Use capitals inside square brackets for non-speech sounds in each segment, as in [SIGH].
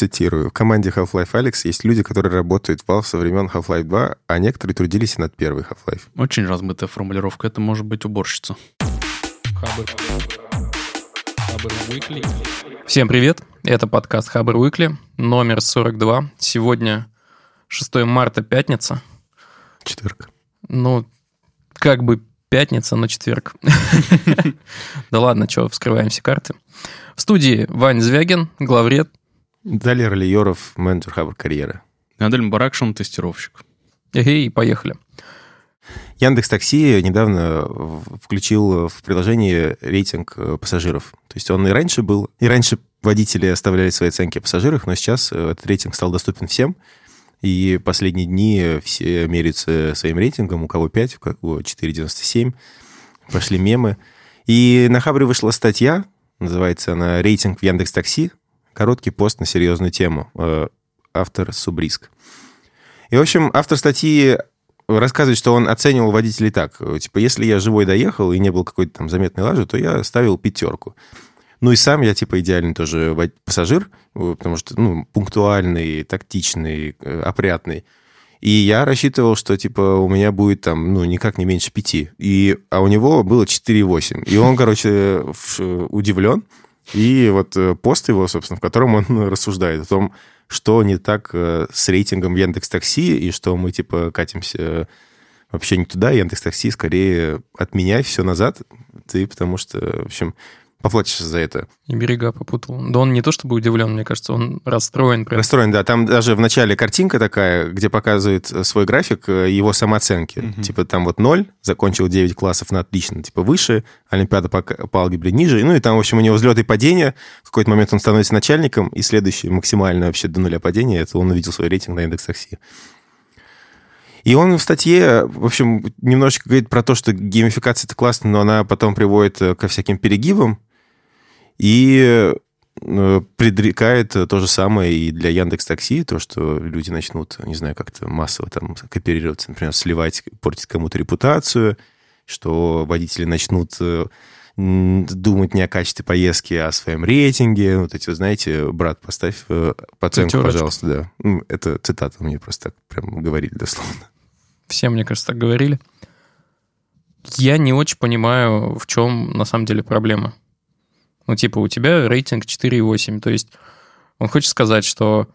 Цитирую. В команде Half-Life Alex есть люди, которые работают в Valve со времен Half-Life 2, а некоторые трудились и над первой Half-Life. Очень размытая формулировка. Это может быть уборщица. Всем привет. Это подкаст Хабр Уикли, номер 42. Сегодня 6 марта, пятница. Четверг. Ну, как бы пятница, но четверг. [LAUGHS] Да ладно, что, вскрываем все карты. В студии Вань Звягин, главред. Далее Ролиеров, менеджер Хабр карьеры. Адель Баракшин, тестировщик. Эй, поехали. Яндекс Такси недавно включил в приложение рейтинг э, пассажиров. То есть он и раньше был, и раньше водители оставляли свои оценки о пассажирах, но сейчас э, этот рейтинг стал доступен всем. И последние дни все меряются своим рейтингом, у кого 5, у кого 4,97. Пошли мемы. И на Хабре вышла статья, называется она «Рейтинг в Яндекс Такси». Короткий пост на серьезную тему. Э, автор Субриск. И, в общем, автор статьи рассказывает, что он оценивал водителей так. Типа, если я живой доехал и не был какой-то там заметной лажи, то я ставил пятерку. Ну и сам я, типа, идеальный тоже пассажир, потому что, ну, пунктуальный, тактичный, э, опрятный. И я рассчитывал, что, типа, у меня будет там, ну, никак не меньше пяти. И, а у него было 4,8. И он, короче, удивлен. И вот э, пост его, собственно, в котором он [LAUGHS] рассуждает о том, что не так э, с рейтингом Яндекс Такси, и что мы, типа, катимся вообще не туда. Яндекс Такси скорее отменяй все назад. Ты, потому что, в общем, поплатишься за это. И берега попутал. Да он не то чтобы удивлен, мне кажется, он расстроен. Прям. Расстроен, да. Там даже в начале картинка такая, где показывает свой график э, его самооценки. Угу. Типа там вот 0, закончил 9 классов на отлично, типа выше, Олимпиада по, по алгебре ниже. Ну и там, в общем, у него взлет и падение. В какой-то момент он становится начальником, и следующий максимально вообще до нуля падения, это он увидел свой рейтинг на индекс такси. И он в статье, в общем, немножечко говорит про то, что геймификация это классно, но она потом приводит э, ко всяким перегибам, и э, предрекает то же самое и для Яндекс Такси, то, что люди начнут, не знаю, как-то массово там кооперироваться, например, сливать, портить кому-то репутацию, что водители начнут э, думать не о качестве поездки, а о своем рейтинге. Вот эти, знаете, брат, поставь э, оценку, Пятерочку. пожалуйста, да. Ну, это цитата мне просто так прям говорили дословно. Все, мне кажется, так говорили. Я не очень понимаю, в чем на самом деле проблема. Ну, типа, у тебя рейтинг 4,8. То есть он хочет сказать, что...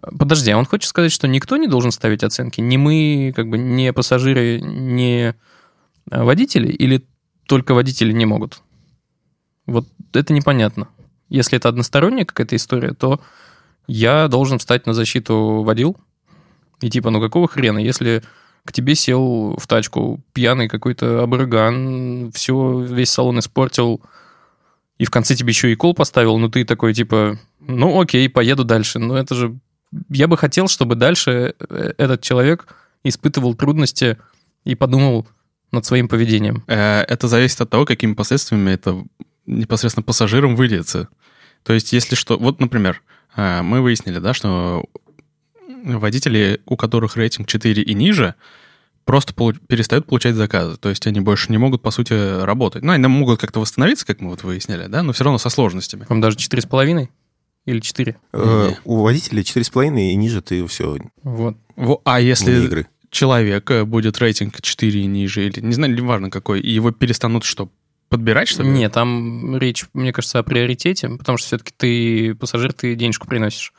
Подожди, а он хочет сказать, что никто не должен ставить оценки? Не мы, как бы, не пассажиры, не водители? Или только водители не могут? Вот это непонятно. Если это односторонняя какая-то история, то я должен встать на защиту водил. И типа, ну какого хрена, если к тебе сел в тачку пьяный какой-то абрыган, все, весь салон испортил, и в конце тебе еще и кол поставил, ну ты такой, типа, ну окей, поеду дальше. Но это же... Я бы хотел, чтобы дальше э, этот человек испытывал трудности и подумал над своим поведением. Э, это зависит от того, какими последствиями это непосредственно пассажирам выльется. То есть, если что... Вот, например, э, мы выяснили, да, что водители, у которых рейтинг 4 и ниже, просто полу- перестают получать заказы. То есть они больше не могут, по сути, работать. Ну, они могут как-то восстановиться, как мы вот выяснили, да, но все равно со сложностями. Вам даже четыре с половиной? Или 4? Э, у водителя 4,5 и ниже ты все. Вот. Во, а если игры. человек э, будет рейтинг 4 и ниже, или не знаю, неважно какой, и его перестанут что, подбирать, что ли? Нет, там речь, мне кажется, о приоритете, потому что все-таки ты пассажир, ты денежку приносишь.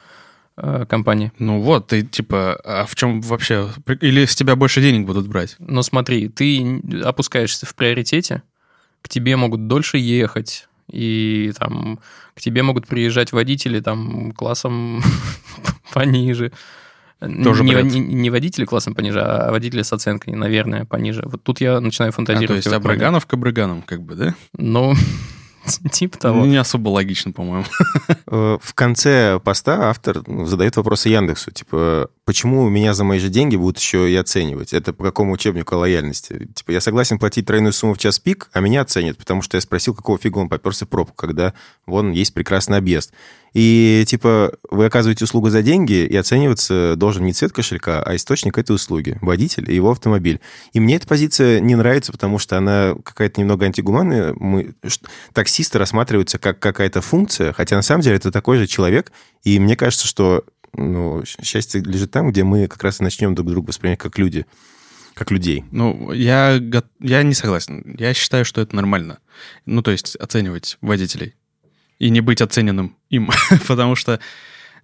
Э, компании. Ну вот, ты типа, а в чем вообще... Или с тебя больше денег будут брать? Ну смотри, ты опускаешься в приоритете, к тебе могут дольше ехать, и там к тебе могут приезжать водители там классом [LAUGHS] пониже. Тоже не, не, не водители классом пониже, а водители с оценкой, наверное, пониже. Вот тут я начинаю фантазировать. А, то есть абраганов к абраганам, как бы, да? Ну, [LAUGHS] [LAUGHS] Типа того. Не особо логично, по-моему. Э, в конце поста автор ну, задает вопросы Яндексу, типа, почему меня за мои же деньги будут еще и оценивать? Это по какому учебнику лояльности? Типа, я согласен платить тройную сумму в час пик, а меня оценят, потому что я спросил, какого фига он поперся в пробку, когда вон есть прекрасный объезд. И, типа, вы оказываете услугу за деньги, и оцениваться должен не цвет кошелька, а источник этой услуги, водитель и его автомобиль. И мне эта позиция не нравится, потому что она какая-то немного антигуманная. Мы, таксисты рассматриваются как какая-то функция, хотя на самом деле это такой же человек, и мне кажется, что ну, счастье лежит там, где мы как раз и начнем друг друга воспринимать как люди, как людей. Ну, я, я не согласен. Я считаю, что это нормально. Ну, то есть оценивать водителей и не быть оцененным им, [LAUGHS] потому что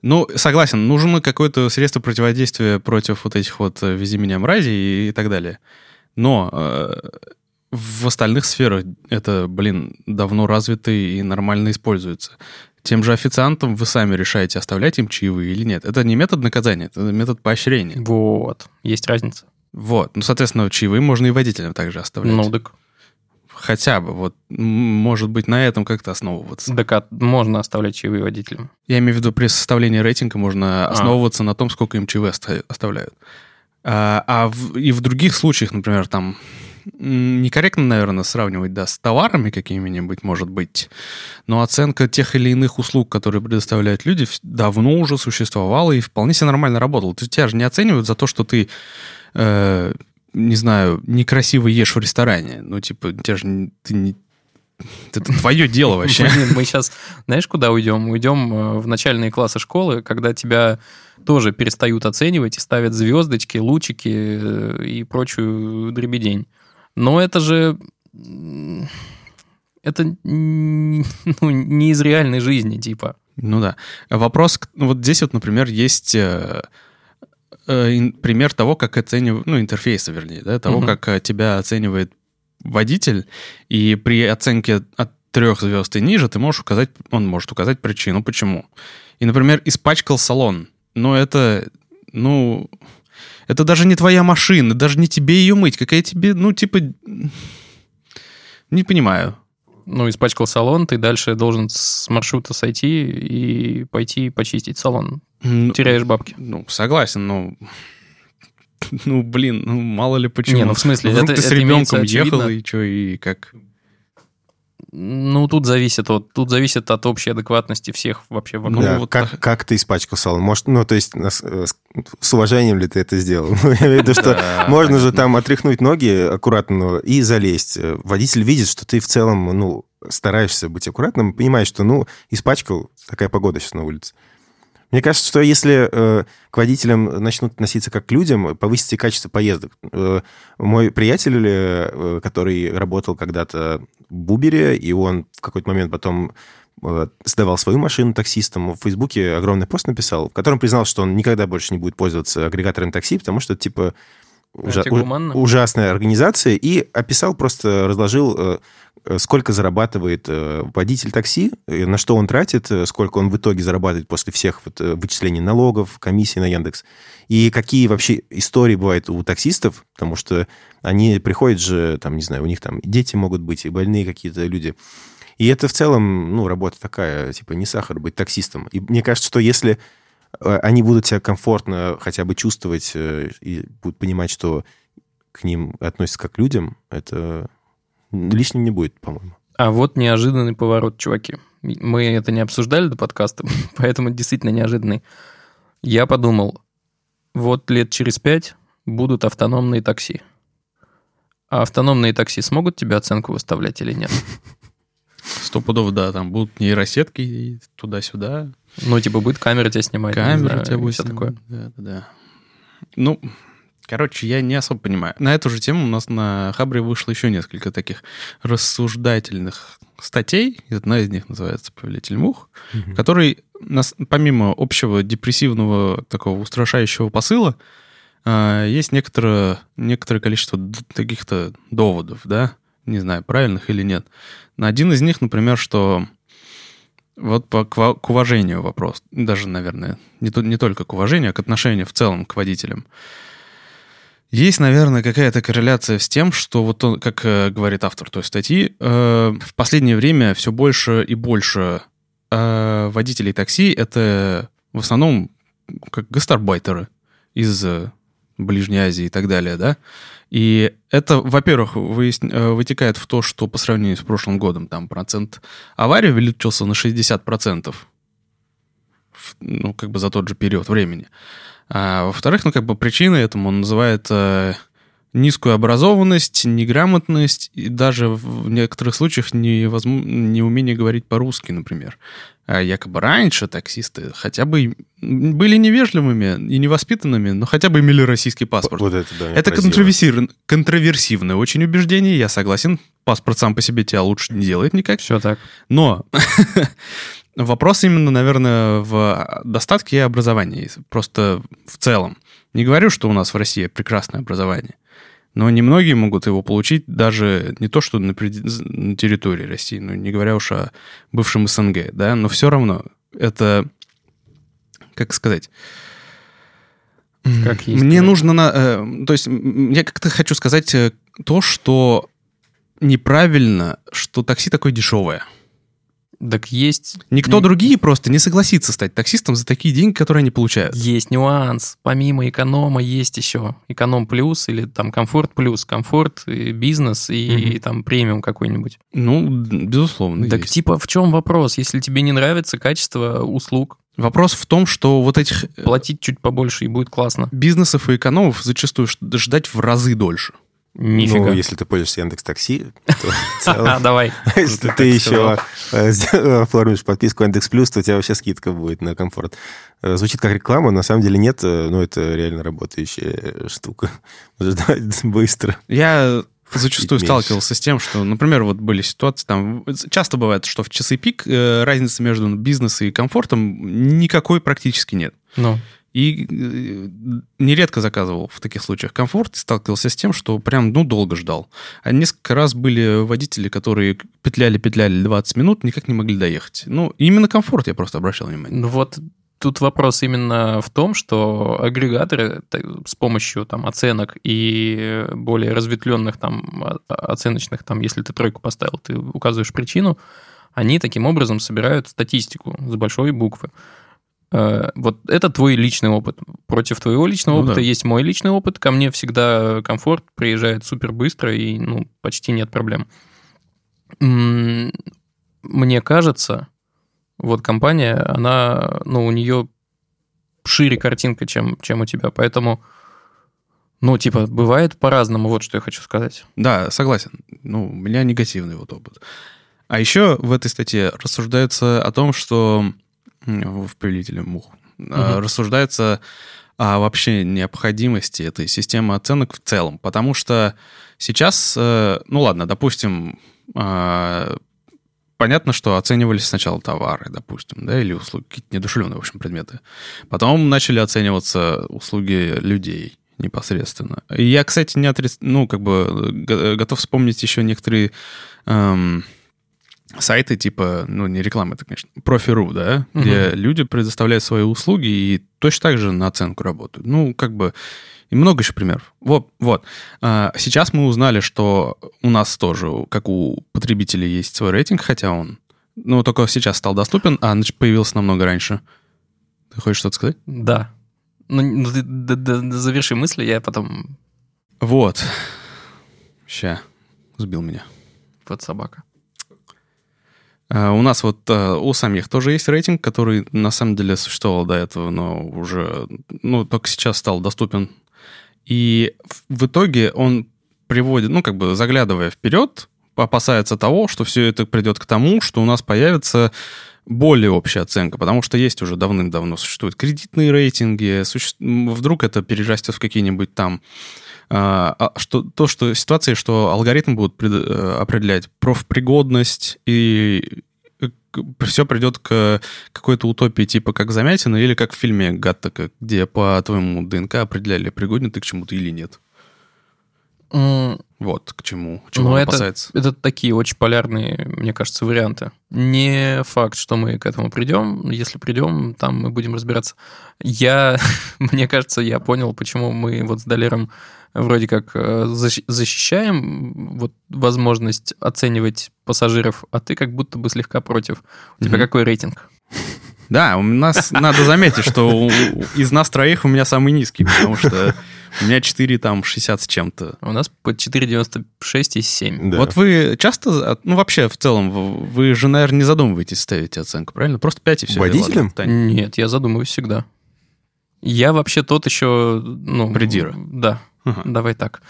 ну, согласен, нужно какое-то средство противодействия против вот этих вот э, «вези меня, мрази» и, и так далее. Но э, в остальных сферах это, блин, давно развито и нормально используется. Тем же официантам вы сами решаете, оставлять им чаевые или нет. Это не метод наказания, это метод поощрения. Вот, есть разница. Вот, ну, соответственно, чаевые можно и водителям также оставлять. Ну, так Хотя бы, вот, может быть, на этом как-то основываться. Так а можно оставлять чаевые водителям? Я имею в виду, при составлении рейтинга можно а. основываться на том, сколько им чаевые оставляют. А, а в, и в других случаях, например, там некорректно, наверное, сравнивать, да, с товарами какими-нибудь, может быть, но оценка тех или иных услуг, которые предоставляют люди, давно уже существовала и вполне себе нормально работала. То есть тебя же не оценивают за то, что ты э, не знаю, некрасиво ешь в ресторане. Ну, типа, тебя же ты не, это твое дело вообще. [LAUGHS] Блин, мы сейчас, знаешь, куда уйдем? Уйдем э, в начальные классы школы, когда тебя тоже перестают оценивать и ставят звездочки, лучики э, и прочую дребедень. Но это же... Это [LAUGHS] ну, не из реальной жизни, типа. Ну да. Вопрос, ну вот здесь вот, например, есть э, э, пример того, как оценивают, ну, интерфейса, вернее, да, того, угу. как э, тебя оценивает водитель, и при оценке от трех звезд и ниже ты можешь указать, он может указать причину, почему. И, например, испачкал салон. Но это, ну, это даже не твоя машина, даже не тебе ее мыть. Какая тебе, ну, типа, не понимаю. Ну, испачкал салон, ты дальше должен с маршрута сойти и пойти почистить салон. Ну, Теряешь бабки. Ну, согласен, но... Ну, блин, ну, мало ли почему. Не, ну, в смысле, Вдруг это, ты с это ребенком ехал, и что, и как? Ну, тут зависит от, тут зависит от общей адекватности всех вообще вокруг. Да, вот как, как ты испачкал салон? Может, ну, то есть с, с уважением ли ты это сделал? [LAUGHS] Ну, я имею в виду, что можно же там отряхнуть ноги аккуратно и залезть. Водитель видит, что ты в целом, ну, стараешься быть аккуратным, понимаешь, что, ну, испачкал, такая погода сейчас на улице. Мне кажется, что если э, к водителям начнут относиться как к людям, повысится и качество поездок. Э, мой приятель, э, который работал когда-то в Бубере, и он в какой-то момент потом э, сдавал свою машину таксистам, в Фейсбуке огромный пост написал, в котором признал, что он никогда больше не будет пользоваться агрегатором такси, потому что, типа, ужа- ужасная организация, и описал, просто разложил э, сколько зарабатывает э, водитель такси, на что он тратит, э, сколько он в итоге зарабатывает после всех вот вычислений налогов, комиссий на Яндекс, и какие вообще истории бывают у таксистов, потому что они приходят же, там, не знаю, у них там дети могут быть, и больные какие-то люди. И это в целом, ну, работа такая, типа, не сахар быть таксистом. И мне кажется, что если они будут себя комфортно хотя бы чувствовать и будут понимать, что к ним относятся как к людям, это лишним не будет, по-моему. А вот неожиданный поворот, чуваки. Мы это не обсуждали до подкаста, [LAUGHS] поэтому действительно неожиданный. Я подумал, вот лет через пять будут автономные такси. А автономные такси смогут тебе оценку выставлять или нет? [LAUGHS] Сто пудов, да, там будут нейросетки туда-сюда. Ну, типа, будет камера тебя снимать. Камера тебя будет все такое. Да, да, да. Ну, Короче, я не особо понимаю. На эту же тему у нас на Хабре вышло еще несколько таких рассуждательных статей. Одна из них называется «Повелитель мух», угу. который, нас, помимо общего депрессивного такого устрашающего посыла, э, есть некоторое, некоторое количество таких-то доводов, да, не знаю, правильных или нет. На один из них, например, что вот по, к, к уважению вопрос, даже, наверное, не, не только к уважению, а к отношению в целом к водителям. Есть, наверное, какая-то корреляция с тем, что вот он, как э, говорит автор той статьи, э, в последнее время все больше и больше э, водителей такси это в основном как гастарбайтеры. из э, Ближней Азии и так далее, да. И это, во-первых, выясн... э, вытекает в то, что по сравнению с прошлым годом там процент аварий увеличился на 60%. В- Ну, как бы за тот же период времени. А во-вторых, ну, как бы причиной этому он называет э, низкую образованность, неграмотность и даже в некоторых случаях невозм... неумение говорить по-русски, например. А якобы раньше таксисты хотя бы были невежливыми и невоспитанными, но хотя бы имели российский паспорт. Вот это, да, Это поразило. контроверсир- контроверсивное очень убеждение, я согласен. Паспорт сам по себе тебя лучше не делает никак. Все так. Но [LAUGHS] вопрос именно, наверное, в достатке и образовании. Просто в целом. Не говорю, что у нас в России прекрасное образование. Но немногие могут его получить даже не то, что на, на территории России, ну, не говоря уж о бывшем СНГ, да, но все равно это, как сказать, Как есть. мне нужно... На, э, то есть я как-то хочу сказать э, то, что неправильно, что такси такое дешевое. Так есть... Никто другие просто не согласится стать таксистом за такие деньги, которые они получают. Есть нюанс. Помимо эконома есть еще эконом плюс или там комфорт плюс, комфорт, и бизнес и, Мгм. там премиум какой-нибудь. Ну, безусловно, так есть. типа в чем вопрос? Если тебе не нравится качество услуг, Вопрос в том, что вот этих э, платить чуть побольше и будет классно. бизнесов и экономов зачастую ждать в разы дольше. Нифига. Ну, если ты пользуешься Яндекс Такси, то [LAUGHS] давай. [LAUGHS] Если ты еще э, [LAUGHS] оформишь подписку Яндекс Плюс, то у тебя вообще скидка будет на комфорт. Э, Звучит как реклама, на самом деле нет, э, но это реально работающая штука. Ждать быстро. Я зачастую сталкивался с тем, что, например, вот были ситуации, там часто бывает, что в часы пик разницы между бизнесом и комфортом никакой практически нет. Ну, И э, нередко заказывал в таких случаях комфорт и сталкивался с тем, что прям, ну, долго ждал. А несколько раз были водители, которые петляли-петляли 20 минут, никак не могли доехать. Ну, именно комфорт я просто обращал внимание. ну вот тут вопрос именно в том, что агрегаторы с помощью там оценок и более разветвленных там о- оценочных, там, если ты тройку поставил, ты указываешь причину, они таким образом собирают статистику с большой буквы. Э, Вот это твой личный опыт. Против твоего личного Ну опыта да. есть мой личный опыт. Ко мне всегда комфорт приезжает супер быстро и ну, почти нет проблем. Мне кажется, вот компания, она, ну, у нее шире картинка, чем, чем у тебя. Поэтому, ну, типа, бывает по-разному, вот что я хочу сказать. Да, согласен. Ну, у меня негативный вот опыт. А еще в этой статье рассуждается о том, что в «Повелителе мух» Мгм. рассуждается о вообще необходимости этой системы оценок в целом. Потому что сейчас, э, ну ладно, допустим, а, понятно, что оценивались сначала товары, допустим, да, или услуги, какие-то недушевленные, в общем, предметы. Потом начали оцениваться услуги людей непосредственно. И я, кстати, не отрицаю, ну, как бы го- готов вспомнить еще некоторые эм, сайты, типа, ну, не реклама, это, конечно, профи.ру, да, Мгм. где люди предоставляют свои услуги и точно так же на оценку работают. Ну, как бы, и много еще примеров. Вот, вот. А, Сейчас мы узнали, что у нас тоже, как у потребителей, есть свой рейтинг, хотя он, ну, только сейчас стал доступен, а появился намного раньше. Ты хочешь что-то сказать? Да. Ну, ну, ты д- д- д- заверши мысли, я потом... Вот. Ща. Сбил меня. Вот собака. А, У нас вот а, у самих тоже есть рейтинг, который на самом деле существовал до этого, но уже, ну, только сейчас стал доступен. И в- итоге он приводит, ну, как бы заглядывая вперед, опасается того, что все это придет к тому, что у нас появится более общая оценка, потому что есть уже давным-давно существуют кредитные рейтинги, суще- вдруг это перерастет в какие-нибудь там а, а, что, то, что ситуации, что алгоритм будут пред- э, определять профпригодность, и все придет к какой-то утопии, типа как Замятина, или как в фильме Гаттека, где по твоему ДНК определяли, пригоден ты к чему-то или нет. М, Вот к чему, чего Ну, он это- опасается. Это такие очень полярные, мне кажется, варианты. Не факт, что мы к этому придем. Если придем, там мы будем разбираться. Я, [LAUGHS] мне кажется, я понял, почему мы вот с Далером вроде как э, защ- защищаем вот возможность оценивать пассажиров, а ты как будто бы слегка против. У тебя Мгм. какой рейтинг? Да, у нас [LAUGHS] надо заметить, что у- из нас троих у меня самый низкий, потому что у меня 4 там 60 с чем-то. У нас по 4,96 и 7. Да. Вот вы часто, ну вообще в целом, вы же, наверное, не задумываетесь ставить оценку, правильно? Просто 5 и все. Водителям? Нет, я задумываюсь всегда. Я вообще тот еще... Ну, Придира. Да, Ага. давай так.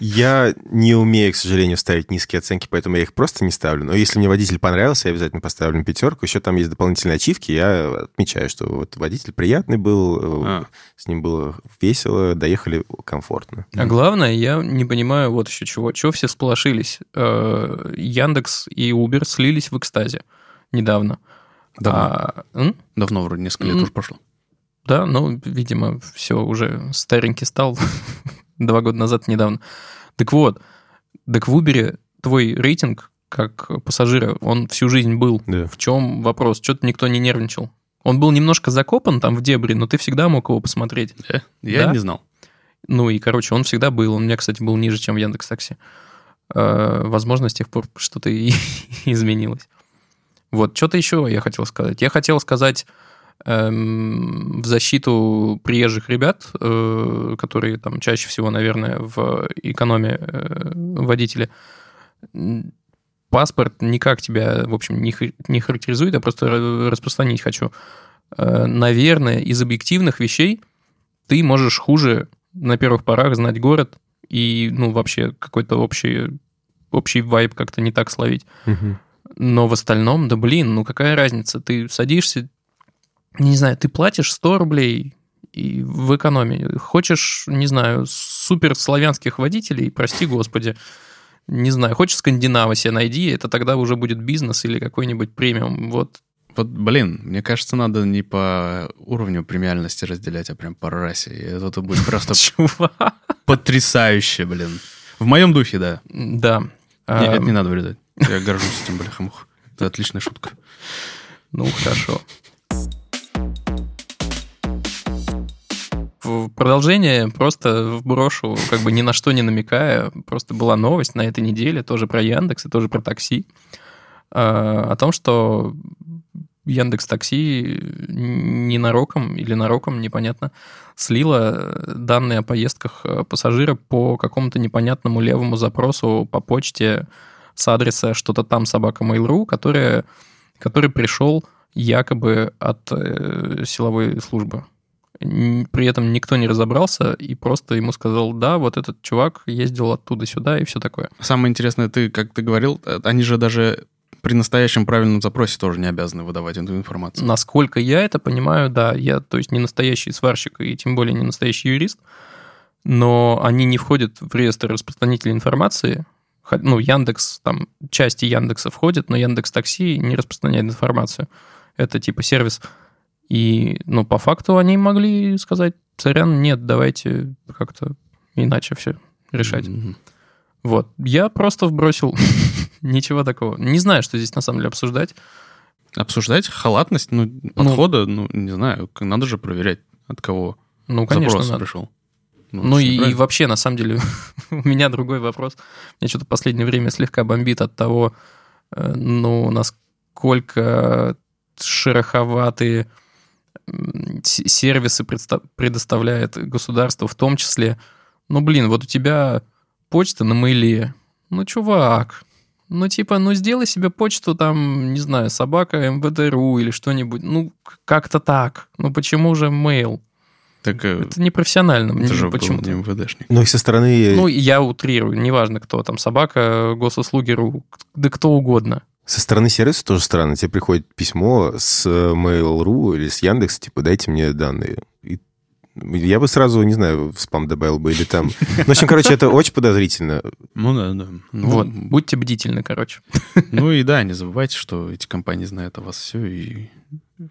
Я не умею, к сожалению, ставить низкие оценки, поэтому я их просто не ставлю. Но если мне водитель понравился, я обязательно поставлю пятерку. Еще там есть дополнительные ачивки. Я отмечаю, что вот водитель приятный был, А. с ним было весело, доехали комфортно. А главное, я не понимаю вот еще чего. Чего все всполошились? Э, Яндекс и Uber слились в экстазе недавно. Давно, А, давно вроде несколько лет уже прошло. Да, ну, видимо, все уже старенький стал [LAUGHS] два года назад недавно. Так вот, так в Uber твой рейтинг как пассажира, он всю жизнь был. Да. В чем вопрос? Что-то никто не нервничал. Он был немножко закопан там в дебри, но ты всегда мог его посмотреть. Э, Я Да? не знал. Ну и, короче, он всегда был. Он у меня, кстати, был ниже, чем в Яндекс Такси. Возможно, с тех пор что-то и [LAUGHS] изменилось. Вот, что-то еще я хотел сказать. Я хотел сказать в защиту приезжих ребят, э, которые там чаще всего, наверное, в экономе э, водители. Паспорт никак тебя, в общем, не, не характеризует, я просто ра- распространить хочу. Э, наверное, из объективных вещей ты можешь хуже на первых порах знать город и, ну, вообще какой-то общий, общий вайб как-то не так словить. Мгм. Но в остальном, да блин, ну какая разница? Ты садишься, не знаю, ты платишь 100 рублей и в экономии. Хочешь, не знаю, супер славянских водителей, прости господи, не знаю, хочешь скандинава себе найди, это тогда уже будет бизнес или какой-нибудь премиум. Вот Вот, блин, мне кажется, надо не по уровню премиальности разделять, а прям по расе. И это будет просто [LAUGHS] потрясающе, блин. В моем духе, да. Да. Не, А, это не надо вырезать. Я горжусь этим, бляха-муха. Это отличная шутка. Ну, хорошо. В продолжение просто вброшу, как бы ни на что не намекая, просто была новость на этой неделе, тоже про Яндекс и тоже про такси, а, о том, что Яндекс Такси ненароком или нароком, непонятно, слила данные о поездках э, пассажира по какому-то непонятному левому запросу по почте с адреса что-то там собака Mail.ru, который, который пришел якобы от э, силовой службы. При этом никто не разобрался и просто ему сказал, да, вот этот чувак ездил оттуда сюда и все такое. Самое интересное, ты, как ты говорил, э, они же даже при настоящем правильном запросе тоже не обязаны выдавать эту информацию. Насколько я это понимаю, да, я, то есть, не настоящий сварщик и тем более не настоящий юрист, но они не входят в реестр распространителей информации. Ну, Яндекс, там, части Яндекса входят, но Яндекс Такси не распространяет информацию. Это типа сервис. И, ну, по факту они могли сказать, сорян, нет, давайте как-то иначе все решать. Мгм. Вот. Я просто вбросил [LAUGHS] ничего такого. Не знаю, что здесь на самом деле обсуждать. Обсуждать халатность, ну, подхода, ну, не знаю, надо же проверять, от кого Ну, конечно, запрос надо. пришел. Ну ж и, и вообще, на самом деле, [LAUGHS] у меня другой вопрос. Меня что-то в последнее время слегка бомбит от того, э, ну, насколько шероховатые сервисы предоставляет государство, в том числе, ну, блин, вот у тебя почта на мейле. Ну, чувак, ну, типа, ну, сделай себе почту там, не знаю, собака МВД.ру или что-нибудь. Ну, как-то так. Ну, почему же мейл? Так э, Это непрофессионально. это мне же почему-то. не МВДшник. Ну и со стороны, Ну, я утрирую, неважно кто там, собака, госуслуги.ру, да кто угодно. Со стороны сервиса тоже странно. Тебе приходит письмо с э, Mail.ru или с Яндекс, типа, дайте мне данные. И я бы сразу, не знаю, в спам добавил бы или там... Ну, в общем, короче, это очень подозрительно. Ну да, да. Ну, вот, будьте бдительны, короче. Ну и да, не забывайте, что эти компании знают о вас все, и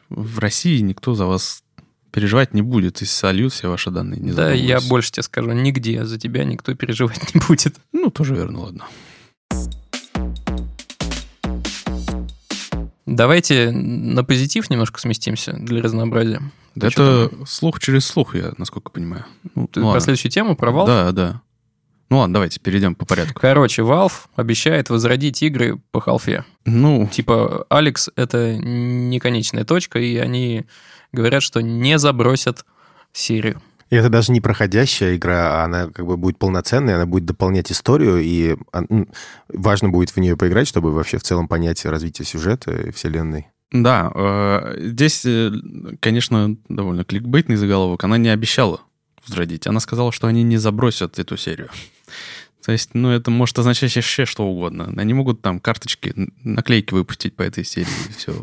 в России никто за вас переживать не будет, и сольют все ваши данные. Не да, я больше тебе скажу, нигде за тебя никто переживать не будет. Ну, тоже верно, ладно. Давайте на позитив немножко сместимся для разнообразия. Да это слух через слух, я насколько понимаю. Ты Ну, про следующую тему, провал? Да, да. Ну ладно, давайте перейдем по порядку. Короче, Valve обещает возродить игры по халфе. Ну, Типа, Алекс — это не конечная точка, и они говорят, что не забросят серию. И это даже не проходящая игра, а она как бы будет полноценной, она будет дополнять историю, и м, важно будет в нее поиграть, чтобы вообще в целом понять развитие сюжета и вселенной. да, э, здесь, э, конечно, довольно кликбейтный заголовок. Она не обещала возродить. Она сказала, что они не забросят эту серию. То есть, ну, это может означать вообще что угодно. Они могут там карточки, наклейки выпустить по этой серии, и все.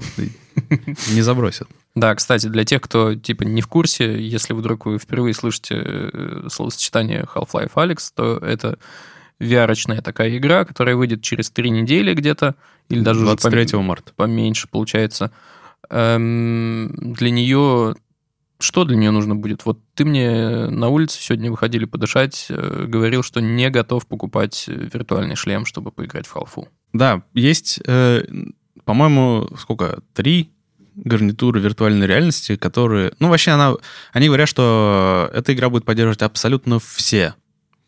Не забросят. Да, кстати, для тех, кто типа не в курсе, если вдруг вы впервые слышите э, словосочетание Half-Life Alyx, то это VR-очная такая игра, которая выйдет через три недели где-то, или даже уже 23 пом- марта. поменьше получается. Эм, для нее... Что для нее нужно будет? Вот ты мне на улице сегодня выходили подышать, э, говорил, что не готов покупать э, виртуальный шлем, чтобы поиграть в халфу. Да, есть, э, по-моему, сколько? Три гарнитуры виртуальной реальности, которые... Ну, вообще, она, они говорят, что эта игра будет поддерживать абсолютно все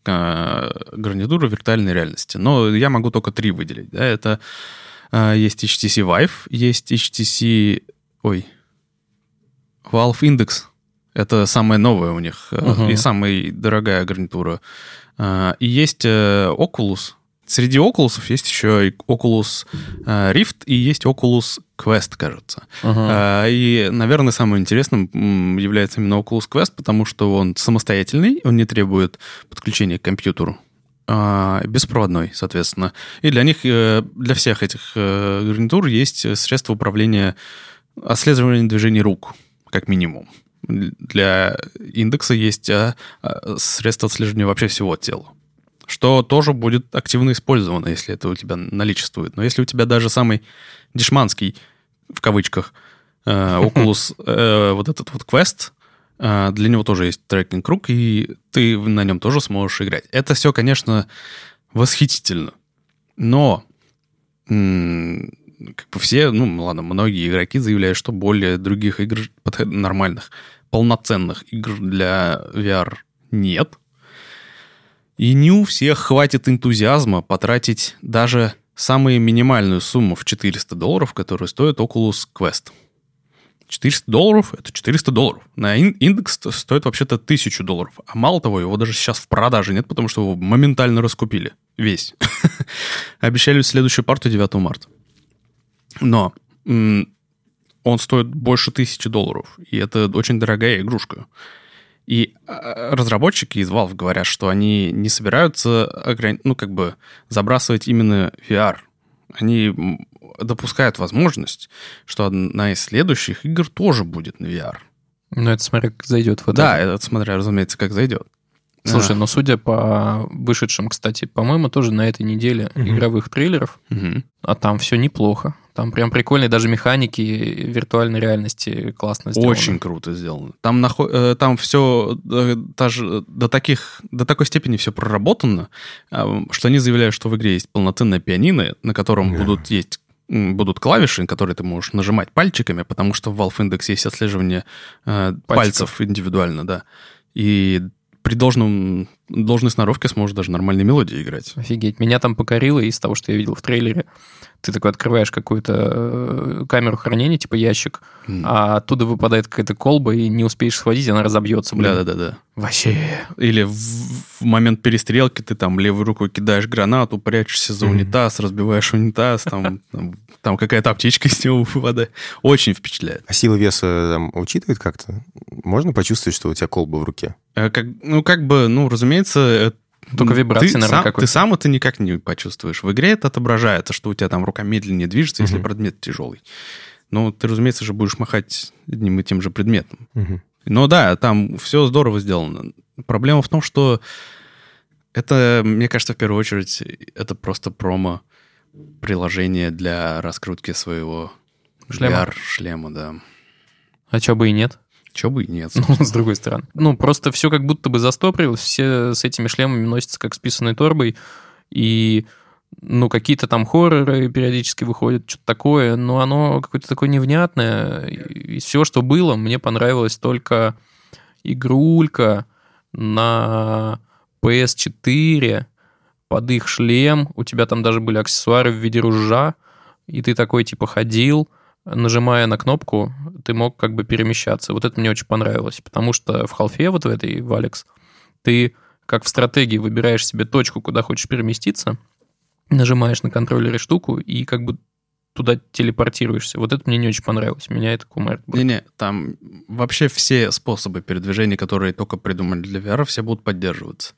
э, гарнитуры виртуальной реальности. Но я могу только три выделить. Да? Это э, есть HTC Vive, есть HTC... Ой. Valve Index. Это самая новая у них Мгм. и самая дорогая гарнитура. Э, И есть э, Oculus. Среди Oculus есть еще и Oculus э, Rift и есть Oculus Quest, кажется. А, И, наверное, самым интересным является именно Oculus Quest, потому что он самостоятельный, он не требует подключения к компьютеру. а, беспроводной, соответственно. И для них, для всех этих гарнитур есть средства управления отслеживания движений рук, как минимум. Для индекса есть э, э, средства отслеживания вообще всего тела что тоже будет активно использовано, если это у тебя наличествует. Но если у тебя даже самый дешманский, в кавычках, э, [LAUGHS] Oculus, э, вот этот вот квест, э, для него тоже есть трекинг круг, и ты на нем тоже сможешь играть. Это все, конечно, восхитительно. Но м, как бы все, ну ладно, многие игроки заявляют, что более других игр нормальных, полноценных игр для VR нет. И не у всех хватит энтузиазма потратить даже самую минимальную сумму в 400 долларов, которую стоит Oculus Quest. 400 долларов — это 400 долларов. На ин- индекс ст- стоит вообще-то 1000 долларов. А мало того, его даже сейчас в продаже нет, потому что его моментально раскупили. Весь. [LAUGHS] Обещали следующую партию 9 марта. Но он стоит больше тысячи долларов. И это очень дорогая игрушка. И э, разработчики из Valve говорят, что они не собираются ну, как бы забрасывать именно VR. Они допускают возможность, что одна из следующих игр тоже будет на VR. Ну, это смотря как зайдет в это. Да, это смотря, разумеется, как зайдет. Слушай, А, но судя по вышедшим, кстати, по-моему, тоже на этой неделе Мгм. игровых трейлеров, мгм. а там все неплохо. Там прям прикольные даже механики виртуальной реальности классно сделаны. Очень круто сделано. Там, нахо- э, там все даже до, таких, до такой степени все проработано, что они заявляют, что в игре есть полноценное пианино, на котором Да. будут есть будут клавиши, которые ты можешь нажимать пальчиками, потому что в Valve Index есть отслеживание э, пальцев индивидуально, да. И при должном, должной сноровке сможешь даже нормальные мелодии играть. Офигеть. Меня там покорило из того, что я видел в трейлере. Ты такой открываешь какую-то э, камеру хранения, типа ящик, М. а оттуда выпадает какая-то колба, и не успеешь схватить, она разобьется. блин. Да-да-да. Вообще. Или в, в момент перестрелки ты там левой рукой кидаешь гранату, прячешься за унитаз, разбиваешь унитаз, там, [LAUGHS] там, там какая-то аптечка из него выпадает. Очень впечатляет. А сила веса там учитывает как-то? Можно почувствовать, что у тебя колба в руке? Э, Как, ну, как бы, ну, разумеется... Только ты вибрации, наверное, сам, какой-то. Ты сам это никак не почувствуешь. В игре это отображается, что у тебя там рука медленнее движется, если Мгм. предмет тяжелый. Но ты, разумеется, же будешь махать одним и тем же предметом. Мгм. Но да, там все здорово сделано. Проблема в том, что это, мне кажется, в первую очередь, это просто промо приложение для раскрутки своего Шлема. VR-шлема, да. А чё бы и нет? Чего бы и нет. [LAUGHS] Ну, с другой стороны. Ну, просто все как будто бы застопорилось, все с этими шлемами носятся как с писаной торбой, и, ну, какие-то там хорроры периодически выходят, что-то такое, но оно какое-то такое невнятное. И все, что было, мне понравилось только игрулька на PS4, под их шлем, у тебя там даже были аксессуары в виде ружа, и ты такой типа ходил, нажимая на кнопку, ты мог как бы перемещаться. Вот это мне очень понравилось, потому что в халфе вот в этой, в Алекс, ты как в стратегии выбираешь себе точку, куда хочешь переместиться, нажимаешь на контроллере штуку и как бы туда телепортируешься. Вот это мне не очень понравилось. Меня это кумарит. Не-не, там вообще все способы передвижения, которые только придумали для VR, все будут поддерживаться.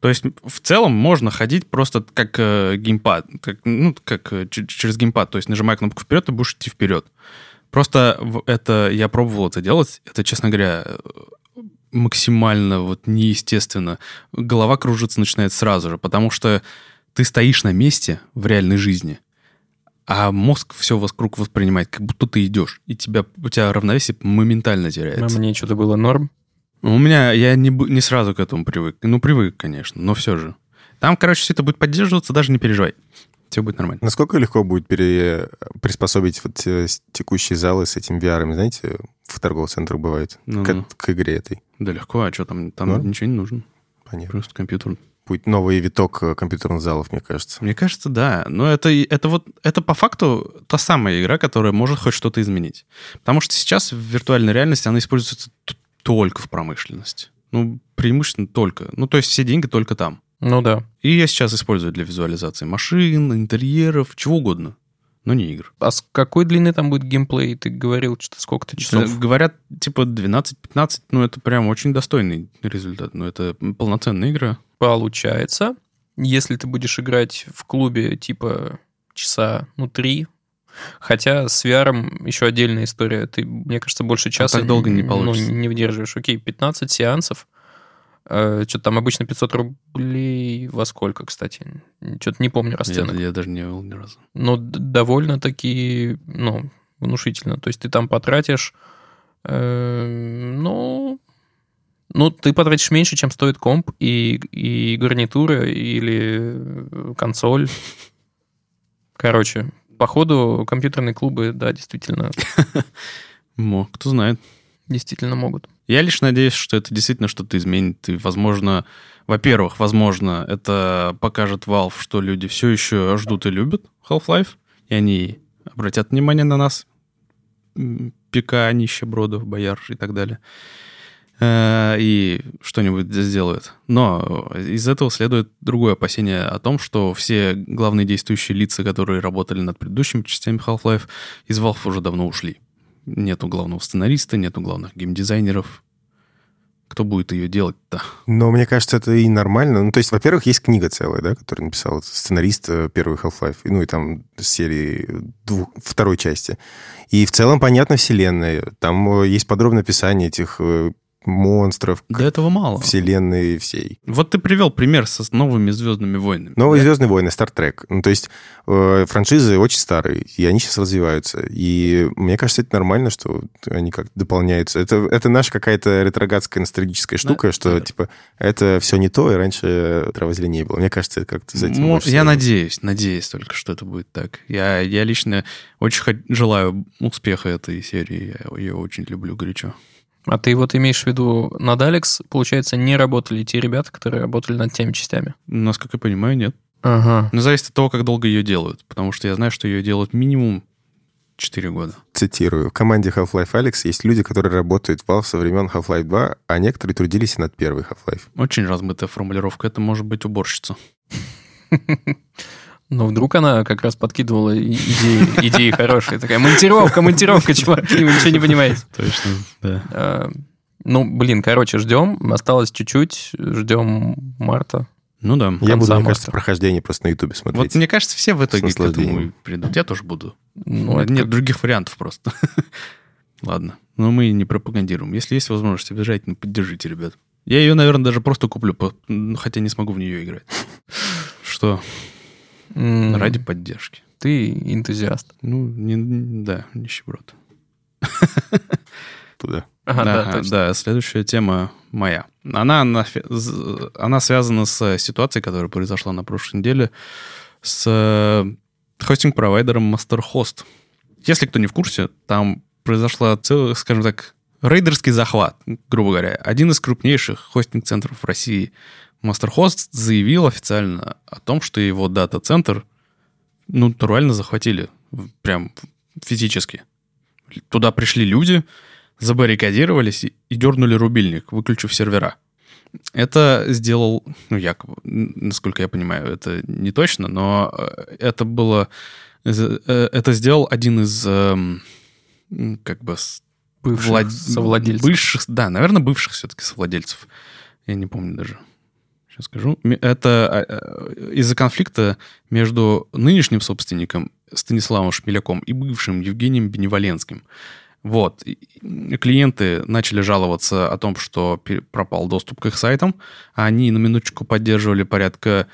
То есть в целом можно ходить просто как э, геймпад, как, ну, как э, через геймпад. То есть нажимая кнопку вперед, ты будешь идти вперед. Просто это я пробовал это делать. Это, честно говоря, максимально вот неестественно. Голова кружиться начинает сразу же, потому что ты стоишь на месте в реальной жизни, а мозг все вокруг воспринимает, как будто ты идешь, и тебя, у тебя равновесие моментально теряется. А мне что-то было норм? У меня, я не, не сразу к этому привык. Ну, привык, конечно, но все же. Там, короче, все это будет поддерживаться, даже не переживай. Все будет нормально. Насколько легко будет пере... приспособить вот текущие залы с этим VR, знаете, в торговых центрах бывает, ну, к, к игре этой? Да легко, а что там? Там ну? ничего не нужно. Понятно. Просто компьютер будет новый виток э, компьютерных залов, мне кажется. Мне кажется, да. Но это, это вот это по факту та самая игра, которая может хоть что-то изменить. Потому что сейчас в виртуальной реальности она используется только в промышленности. Ну, преимущественно только. Ну, то есть все деньги только там. Ну да. И я сейчас использую для визуализации машин, интерьеров, чего угодно но не игр. А с какой длины там будет геймплей? Ты говорил, что сколько-то часов? Говорят, типа 12-15, ну это прям очень достойный результат. Ну это полноценная игра. Получается, если ты будешь играть в клубе типа часа, ну, три, Хотя с VR еще отдельная история. Ты, мне кажется, больше часа а так долго не получится. Ну, не выдерживаешь. Окей, 15 сеансов. Э, что-то там обычно 500 рублей во сколько, кстати? Что-то не помню расценок. Я, я даже не видел ни разу. Но довольно-таки, ну, внушительно. То есть ты там потратишь, э, ну, ну, ты потратишь меньше, чем стоит комп и, и гарнитура или консоль. Короче, походу компьютерные клубы, да, действительно. [LAUGHS] Мог, кто знает. Действительно могут. Я лишь надеюсь, что это действительно что-то изменит. И, возможно, во-первых, возможно, это покажет Valve, что люди все еще ждут и любят Half-Life, и они обратят внимание на нас, ПК, нищебродов, бояр и так далее, э, и что-нибудь сделают. Но из этого следует другое опасение о том, что все главные действующие лица, которые работали над предыдущими частями Half-Life, из Valve уже давно ушли. Нету главного сценариста, нету главных геймдизайнеров. Кто будет ее делать-то? Но мне кажется, это и нормально. Ну, то есть, во-первых, есть книга целая, да, которую написал сценарист э, первой Half-Life, ну и там серии двух, второй части. И в целом понятна вселенная. Там э, есть подробное описание этих э, монстров. До этого мало. Вселенной всей. Вот ты привел пример со новыми «Звездными войнами». Новые да? «Звездные войны», Trek. Ну, то есть э, франшизы очень старые, и они сейчас развиваются. И мне кажется, это нормально, что они как дополняются. Это, это наша какая-то ретроградская ностальгическая штука, да, что, да. типа, это все не то, и раньше травозли не было. Мне кажется, это как-то за этим Я связано. надеюсь, надеюсь только, что это будет так. Я, я лично очень желаю успеха этой серии. Я ее очень люблю горячо. А ты вот имеешь в виду, над Алекс, получается, не работали те ребята, которые работали над теми частями? Насколько я понимаю, нет. Ага. Но зависит от того, как долго ее делают. Потому что я знаю, что ее делают минимум 4 года. Цитирую. В команде Half-Life Alex есть люди, которые работают в Valve со времен Half-Life 2, а некоторые трудились над первой Half-Life. Очень размытая формулировка. Это может быть уборщица. [LAUGHS] Но вдруг она как раз подкидывала идеи, идеи хорошие. Такая монтировка, монтировка, чуваки, вы ничего не понимаете. Точно, да. А, ну, блин, короче, ждем. Осталось чуть-чуть. Ждем марта. Ну да. Я буду, мне кажется, прохождение просто на Ютубе смотреть. Вот мне кажется, все в итоге к этому придут. Я тоже буду. Ну, Нет как... других вариантов просто. [LAUGHS] Ладно. Но мы не пропагандируем. Если есть возможность, обязательно поддержите, ребят. Я ее, наверное, даже просто куплю, хотя не смогу в нее играть. [LAUGHS] Что? Mm. Ради поддержки. Ты энтузиаст. Ну, не, да, нищеброд. [LAUGHS] Туда. Ага, да, да, да, следующая тема моя. Она, она, она связана с ситуацией, которая произошла на прошлой неделе с э, хостинг-провайдером MasterHost. Если кто не в курсе, там произошла, целый, скажем так, рейдерский захват, грубо говоря. Один из крупнейших хостинг-центров в России Мастерхост заявил официально о том, что его дата-центр ну, натурально захватили. Прям физически. Туда пришли люди, забаррикадировались и дернули рубильник, выключив сервера. Это сделал, ну, якобы, насколько я понимаю, это не точно, но э, это было... э, Это сделал один из, эм, как бы, Бывших влад- совладельцев. Бывших, да, наверное, бывших все-таки совладельцев. Я не помню даже. Сейчас скажу. Это э, из-за конфликта между нынешним собственником Станиславом Шмеляком и бывшим Евгением Беневоленским. Вот. И- Клиенты начали жаловаться о том, что пропал доступ к их сайтам. а Они на минуточку поддерживали порядка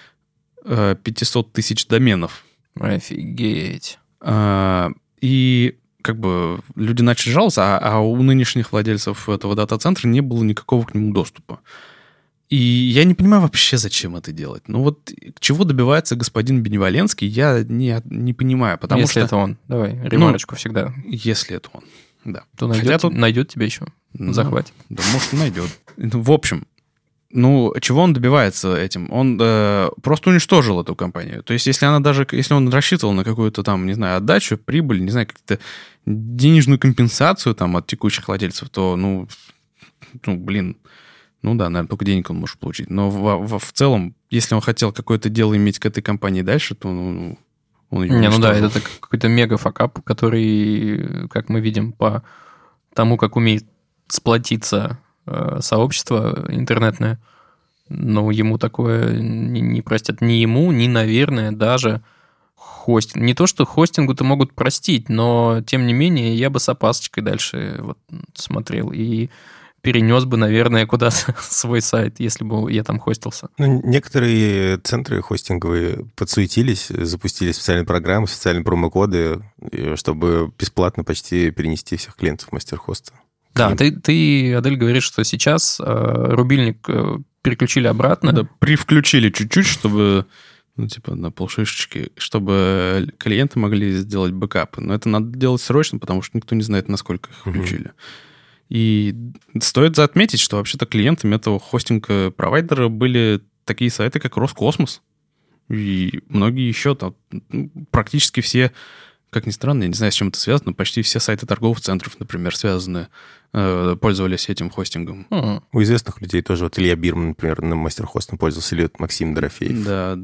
э, 500 тысяч доменов. Офигеть. А, И как бы люди начали жаловаться, а, а у нынешних владельцев этого дата-центра не было никакого к нему доступа. И я не понимаю вообще, зачем это делать. Ну вот чего добивается господин Беневоленский, я не, не понимаю, потому Если что... это он. Давай, ремарочку всегда. Если это он, да. То Хотя найдет, тут- найдет тебя еще. Ну, Захватит. Да, может, найдет. Ну, В общем, ну, чего он добивается этим? Он э, просто уничтожил эту компанию. То есть, если она даже, если он рассчитывал на какую-то там, не знаю, отдачу, прибыль, не знаю, как-то денежную компенсацию там от текущих владельцев, то, ну, ну, блин, ну да, наверное, только денег он может получить. Но в, в- в целом, если он хотел какое-то дело иметь к этой компании дальше, то, ну, ну, он ее Не, ну да, это какой-то мега факап, который, как мы видим по тому, как умеет сплотиться э, сообщество интернетное, ну, ему такое не, не простят ни ему, ни, наверное, даже хостинг. Не то, что хостингу-то могут простить, но, тем не менее, я бы с опасочкой дальше вот смотрел и перенес бы, наверное, куда-то [LAUGHS] свой сайт, если бы я там хостился. Ну, некоторые центры хостинговые подсуетились, запустили специальные программы, специальные промокоды, чтобы бесплатно почти перенести всех клиентов мастер-хоста. Да, ты, ты, Адель, говоришь, что сейчас э, рубильник э, переключили обратно. Да, привключили чуть-чуть, чтобы, ну, типа, на полшишечки, чтобы клиенты могли сделать бэкапы. Но это надо делать срочно, потому что никто не знает, насколько их включили. И стоит отметить, что вообще-то клиентами этого хостинга-провайдера были такие сайты, как Роскосмос. И многие еще там, ну, практически все, как ни странно, я не знаю, с чем это связано, но почти все сайты торговых центров, например, связаны, э, пользовались этим хостингом. М, У известных людей тоже, вот Илья Бирман, например, на мастер-хостом пользовался, или вот Максим Дорофеев. Да.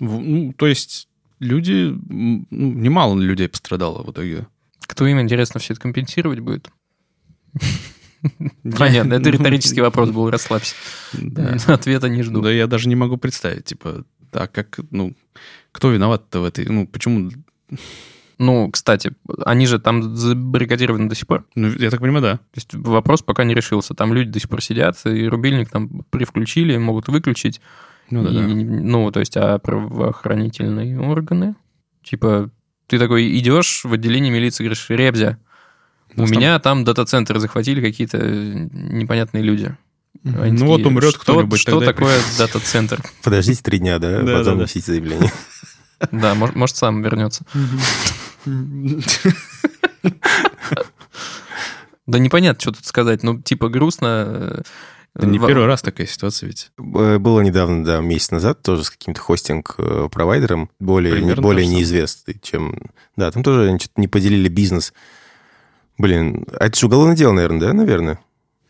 Ну, то есть люди, ну, немало людей пострадало в итоге. Кто им, интересно, все это компенсировать будет? [LAUGHS] Понятно, это риторический вопрос был, расслабься. Ответа не жду. Да я даже не могу представить, типа, а как, ну, кто виноват-то в этой, ну, почему, Ну, кстати, они же там забаррикадированы до сих пор. ну, я так понимаю, да. То есть вопрос пока не решился. Там люди до сих пор сидят, и рубильник там привключили, могут выключить. Ну, да, И- да. ну, то есть, а правоохранительные органы? Типа, ты такой идешь в отделение милиции, говоришь, Ребзя, у меня там дата-центр захватили какие-то э, непонятные люди. Они Ну, такие, вот умрет что, кто-нибудь, Что тогда и такое дата-центр? [LAUGHS] Подождите три дня, да, Да, потом да, да. носите заявление. [LAUGHS] Да, мож- может, сам вернется. [LAUGHS] Да непонятно, что тут сказать. Ну, типа, грустно. э, Это не первый раз такая ситуация ведь. Э, Было недавно, да, месяц назад, тоже с каким-то хостинг-провайдером, более, Примерно более самое. неизвестный, чем... Да, там тоже они что-то не поделили бизнес. Блин, а это же уголовное дело, наверное, да, наверное?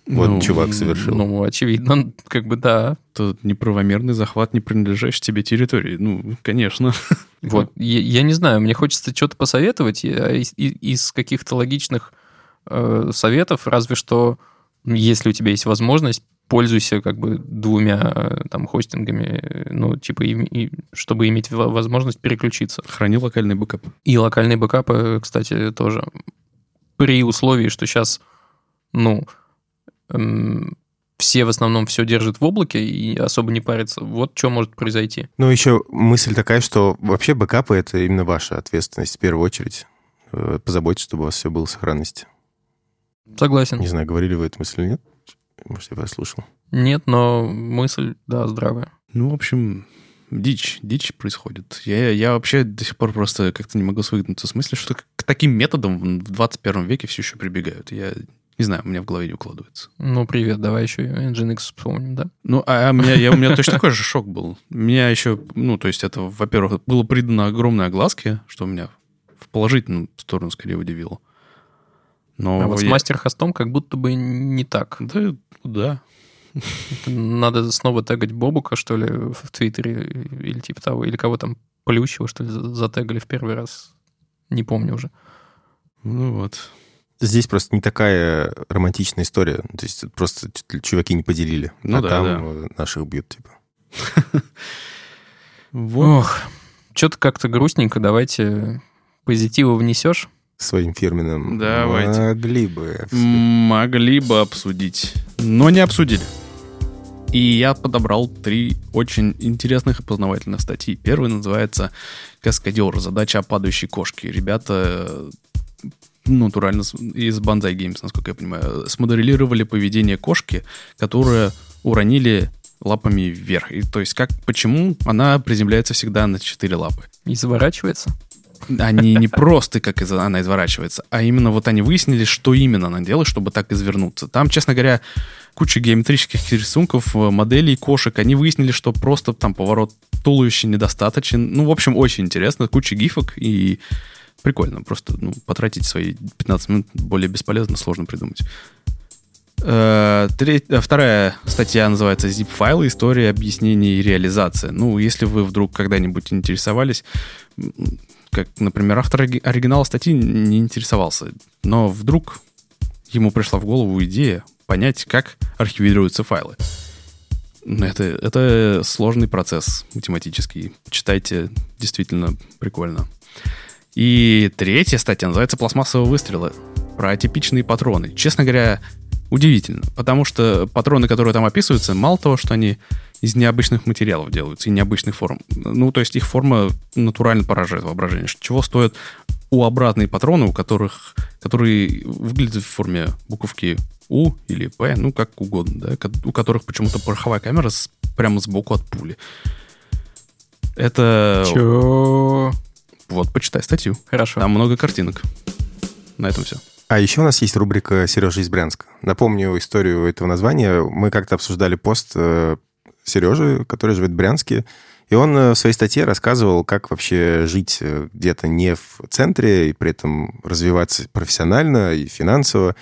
Вот Ну, чувак совершил. Ну, очевидно, как бы да. Это неправомерный захват не принадлежащей тебе территории. Ну, конечно. [LAUGHS] Вот, я, я не знаю, мне хочется что-то посоветовать а из, каких-то логичных э, советов, разве что, если у тебя есть возможность, пользуйся как бы двумя э, там хостингами, э, ну, типа, и- и чтобы иметь во- возможность переключиться. Храни локальный бэкап. И локальные бэкапы, кстати, тоже. При условии, что сейчас, ну, эм, все в основном все держат в облаке и особо не парятся. Вот что может произойти. Ну, еще мысль такая, что вообще бэкапы — это именно ваша ответственность в первую очередь. Э, Позаботьтесь, чтобы у вас все было в сохранности. Согласен. Не знаю, говорили вы эту мысль или нет. Может, я послушал. Нет, но мысль, да, здравая. Ну, в общем, дичь, дичь происходит. Я, я вообще до сих пор просто как-то не могу свыкнуться с мыслью, что к таким методам в 21 веке все еще прибегают. Я Не знаю, у меня в голове не укладывается. Ну, привет, давай еще Nginx вспомним, да? Ну, а, а меня, я, у меня точно такой же шок был. Меня еще, ну, то есть это, во-первых, было придано огромной огласке, что меня в положительную сторону скорее удивило. Но а вот я... с мастер-хостом как будто бы не так. Да, да. Надо снова тегать Бобука, что ли, в Твиттере или типа того, или кого там Плющева, что ли, затегали в первый раз. Не помню уже. Ну вот. Здесь просто не такая романтичная история. То есть просто чуваки не поделили. Ну а да, там да. наших бьют, типа. Ох, что-то как-то грустненько. Давайте позитива внесешь. Своим фирменным. Давайте. Могли бы. Могли бы обсудить, но не обсудили. И я подобрал три очень интересных и познавательных статьи. Первый называется «Каскадер. Задача о падающей кошке». Ребята ну, натурально из Banzai Games, насколько я понимаю, смоделировали поведение кошки, которая уронили лапами вверх. И, то есть как, почему она приземляется всегда на четыре лапы? И заворачивается? Они не просто как из, она изворачивается, а именно вот они выяснили, что именно она делает, чтобы так извернуться. Там, честно говоря, куча геометрических рисунков, э, моделей кошек. Они выяснили, что просто там поворот туловища недостаточен. Ну, в общем, очень интересно. Куча гифок и прикольно. Просто ну, потратить свои 15 минут более бесполезно, сложно придумать. Э, треть, э, вторая статья называется «Zip-файлы. История объяснений и реализация». Ну, если вы вдруг когда-нибудь интересовались, как, например, автор оригинала статьи не интересовался, но вдруг ему пришла в голову идея понять, как архивируются файлы. Это, это сложный процесс математический. Читайте, действительно прикольно. И третья статья называется «Пластмассовые выстрелы». Про атипичные патроны. Честно говоря, удивительно, потому что патроны, которые там описываются, мало того, что они из необычных материалов делаются и необычных форм. Ну, то есть их форма натурально поражает воображение. Чего стоят у обратные патроны, у которых, которые выглядят в форме буковки У или П, ну, как угодно, да, у которых почему-то пороховая камера с, прямо сбоку от пули. Это... Чё? Вот, почитай статью. Хорошо. Там много картинок. На этом все. А еще у нас есть рубрика «Сережа из Брянска». Напомню историю этого названия. Мы как-то обсуждали пост э, Сережи, который живет в Брянске. И он э, в своей статье рассказывал, как вообще жить э, где-то не в центре и при этом развиваться профессионально и финансово.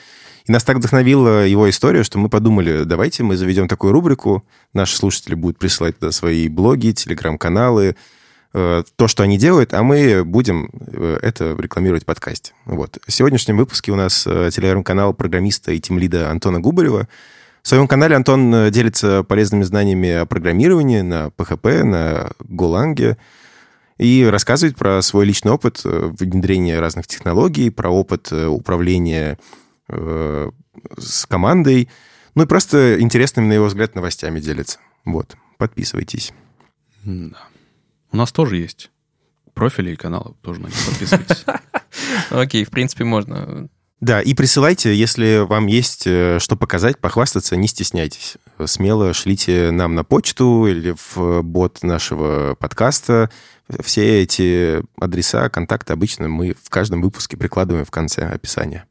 И нас так вдохновила его история, что мы подумали, давайте мы заведем такую рубрику, наши слушатели будут присылать туда свои блоги, телеграм-каналы, Э, то, что они делают, а мы будем это рекламировать в подкасте. Вот. В сегодняшнем выпуске у нас телеграм-канал программиста и тимлида Антона Губарева. В своем канале Антон делится полезными знаниями о программировании на PHP, на Golang, и рассказывает про свой личный опыт внедрения разных технологий, про опыт управления с командой, ну и просто интересными, на его взгляд, новостями делится. Вот, подписывайтесь. Да. У нас тоже есть профили и каналы, тоже на них подписывайтесь. [LAUGHS] Окей, в принципе, можно. Да, и присылайте, если вам есть э, что показать, похвастаться, не стесняйтесь. Смело шлите нам на почту или в бот нашего подкаста. Все эти адреса, контакты обычно мы в каждом выпуске прикладываем в конце описания.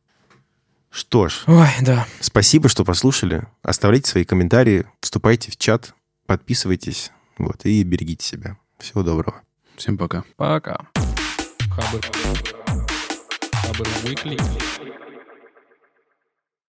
Что ж, Ой, да. спасибо, что послушали. Оставляйте свои комментарии, вступайте в чат, подписывайтесь вот, и берегите себя. Всего доброго. Всем пока. Пока. Хабр. Хабр Weekly.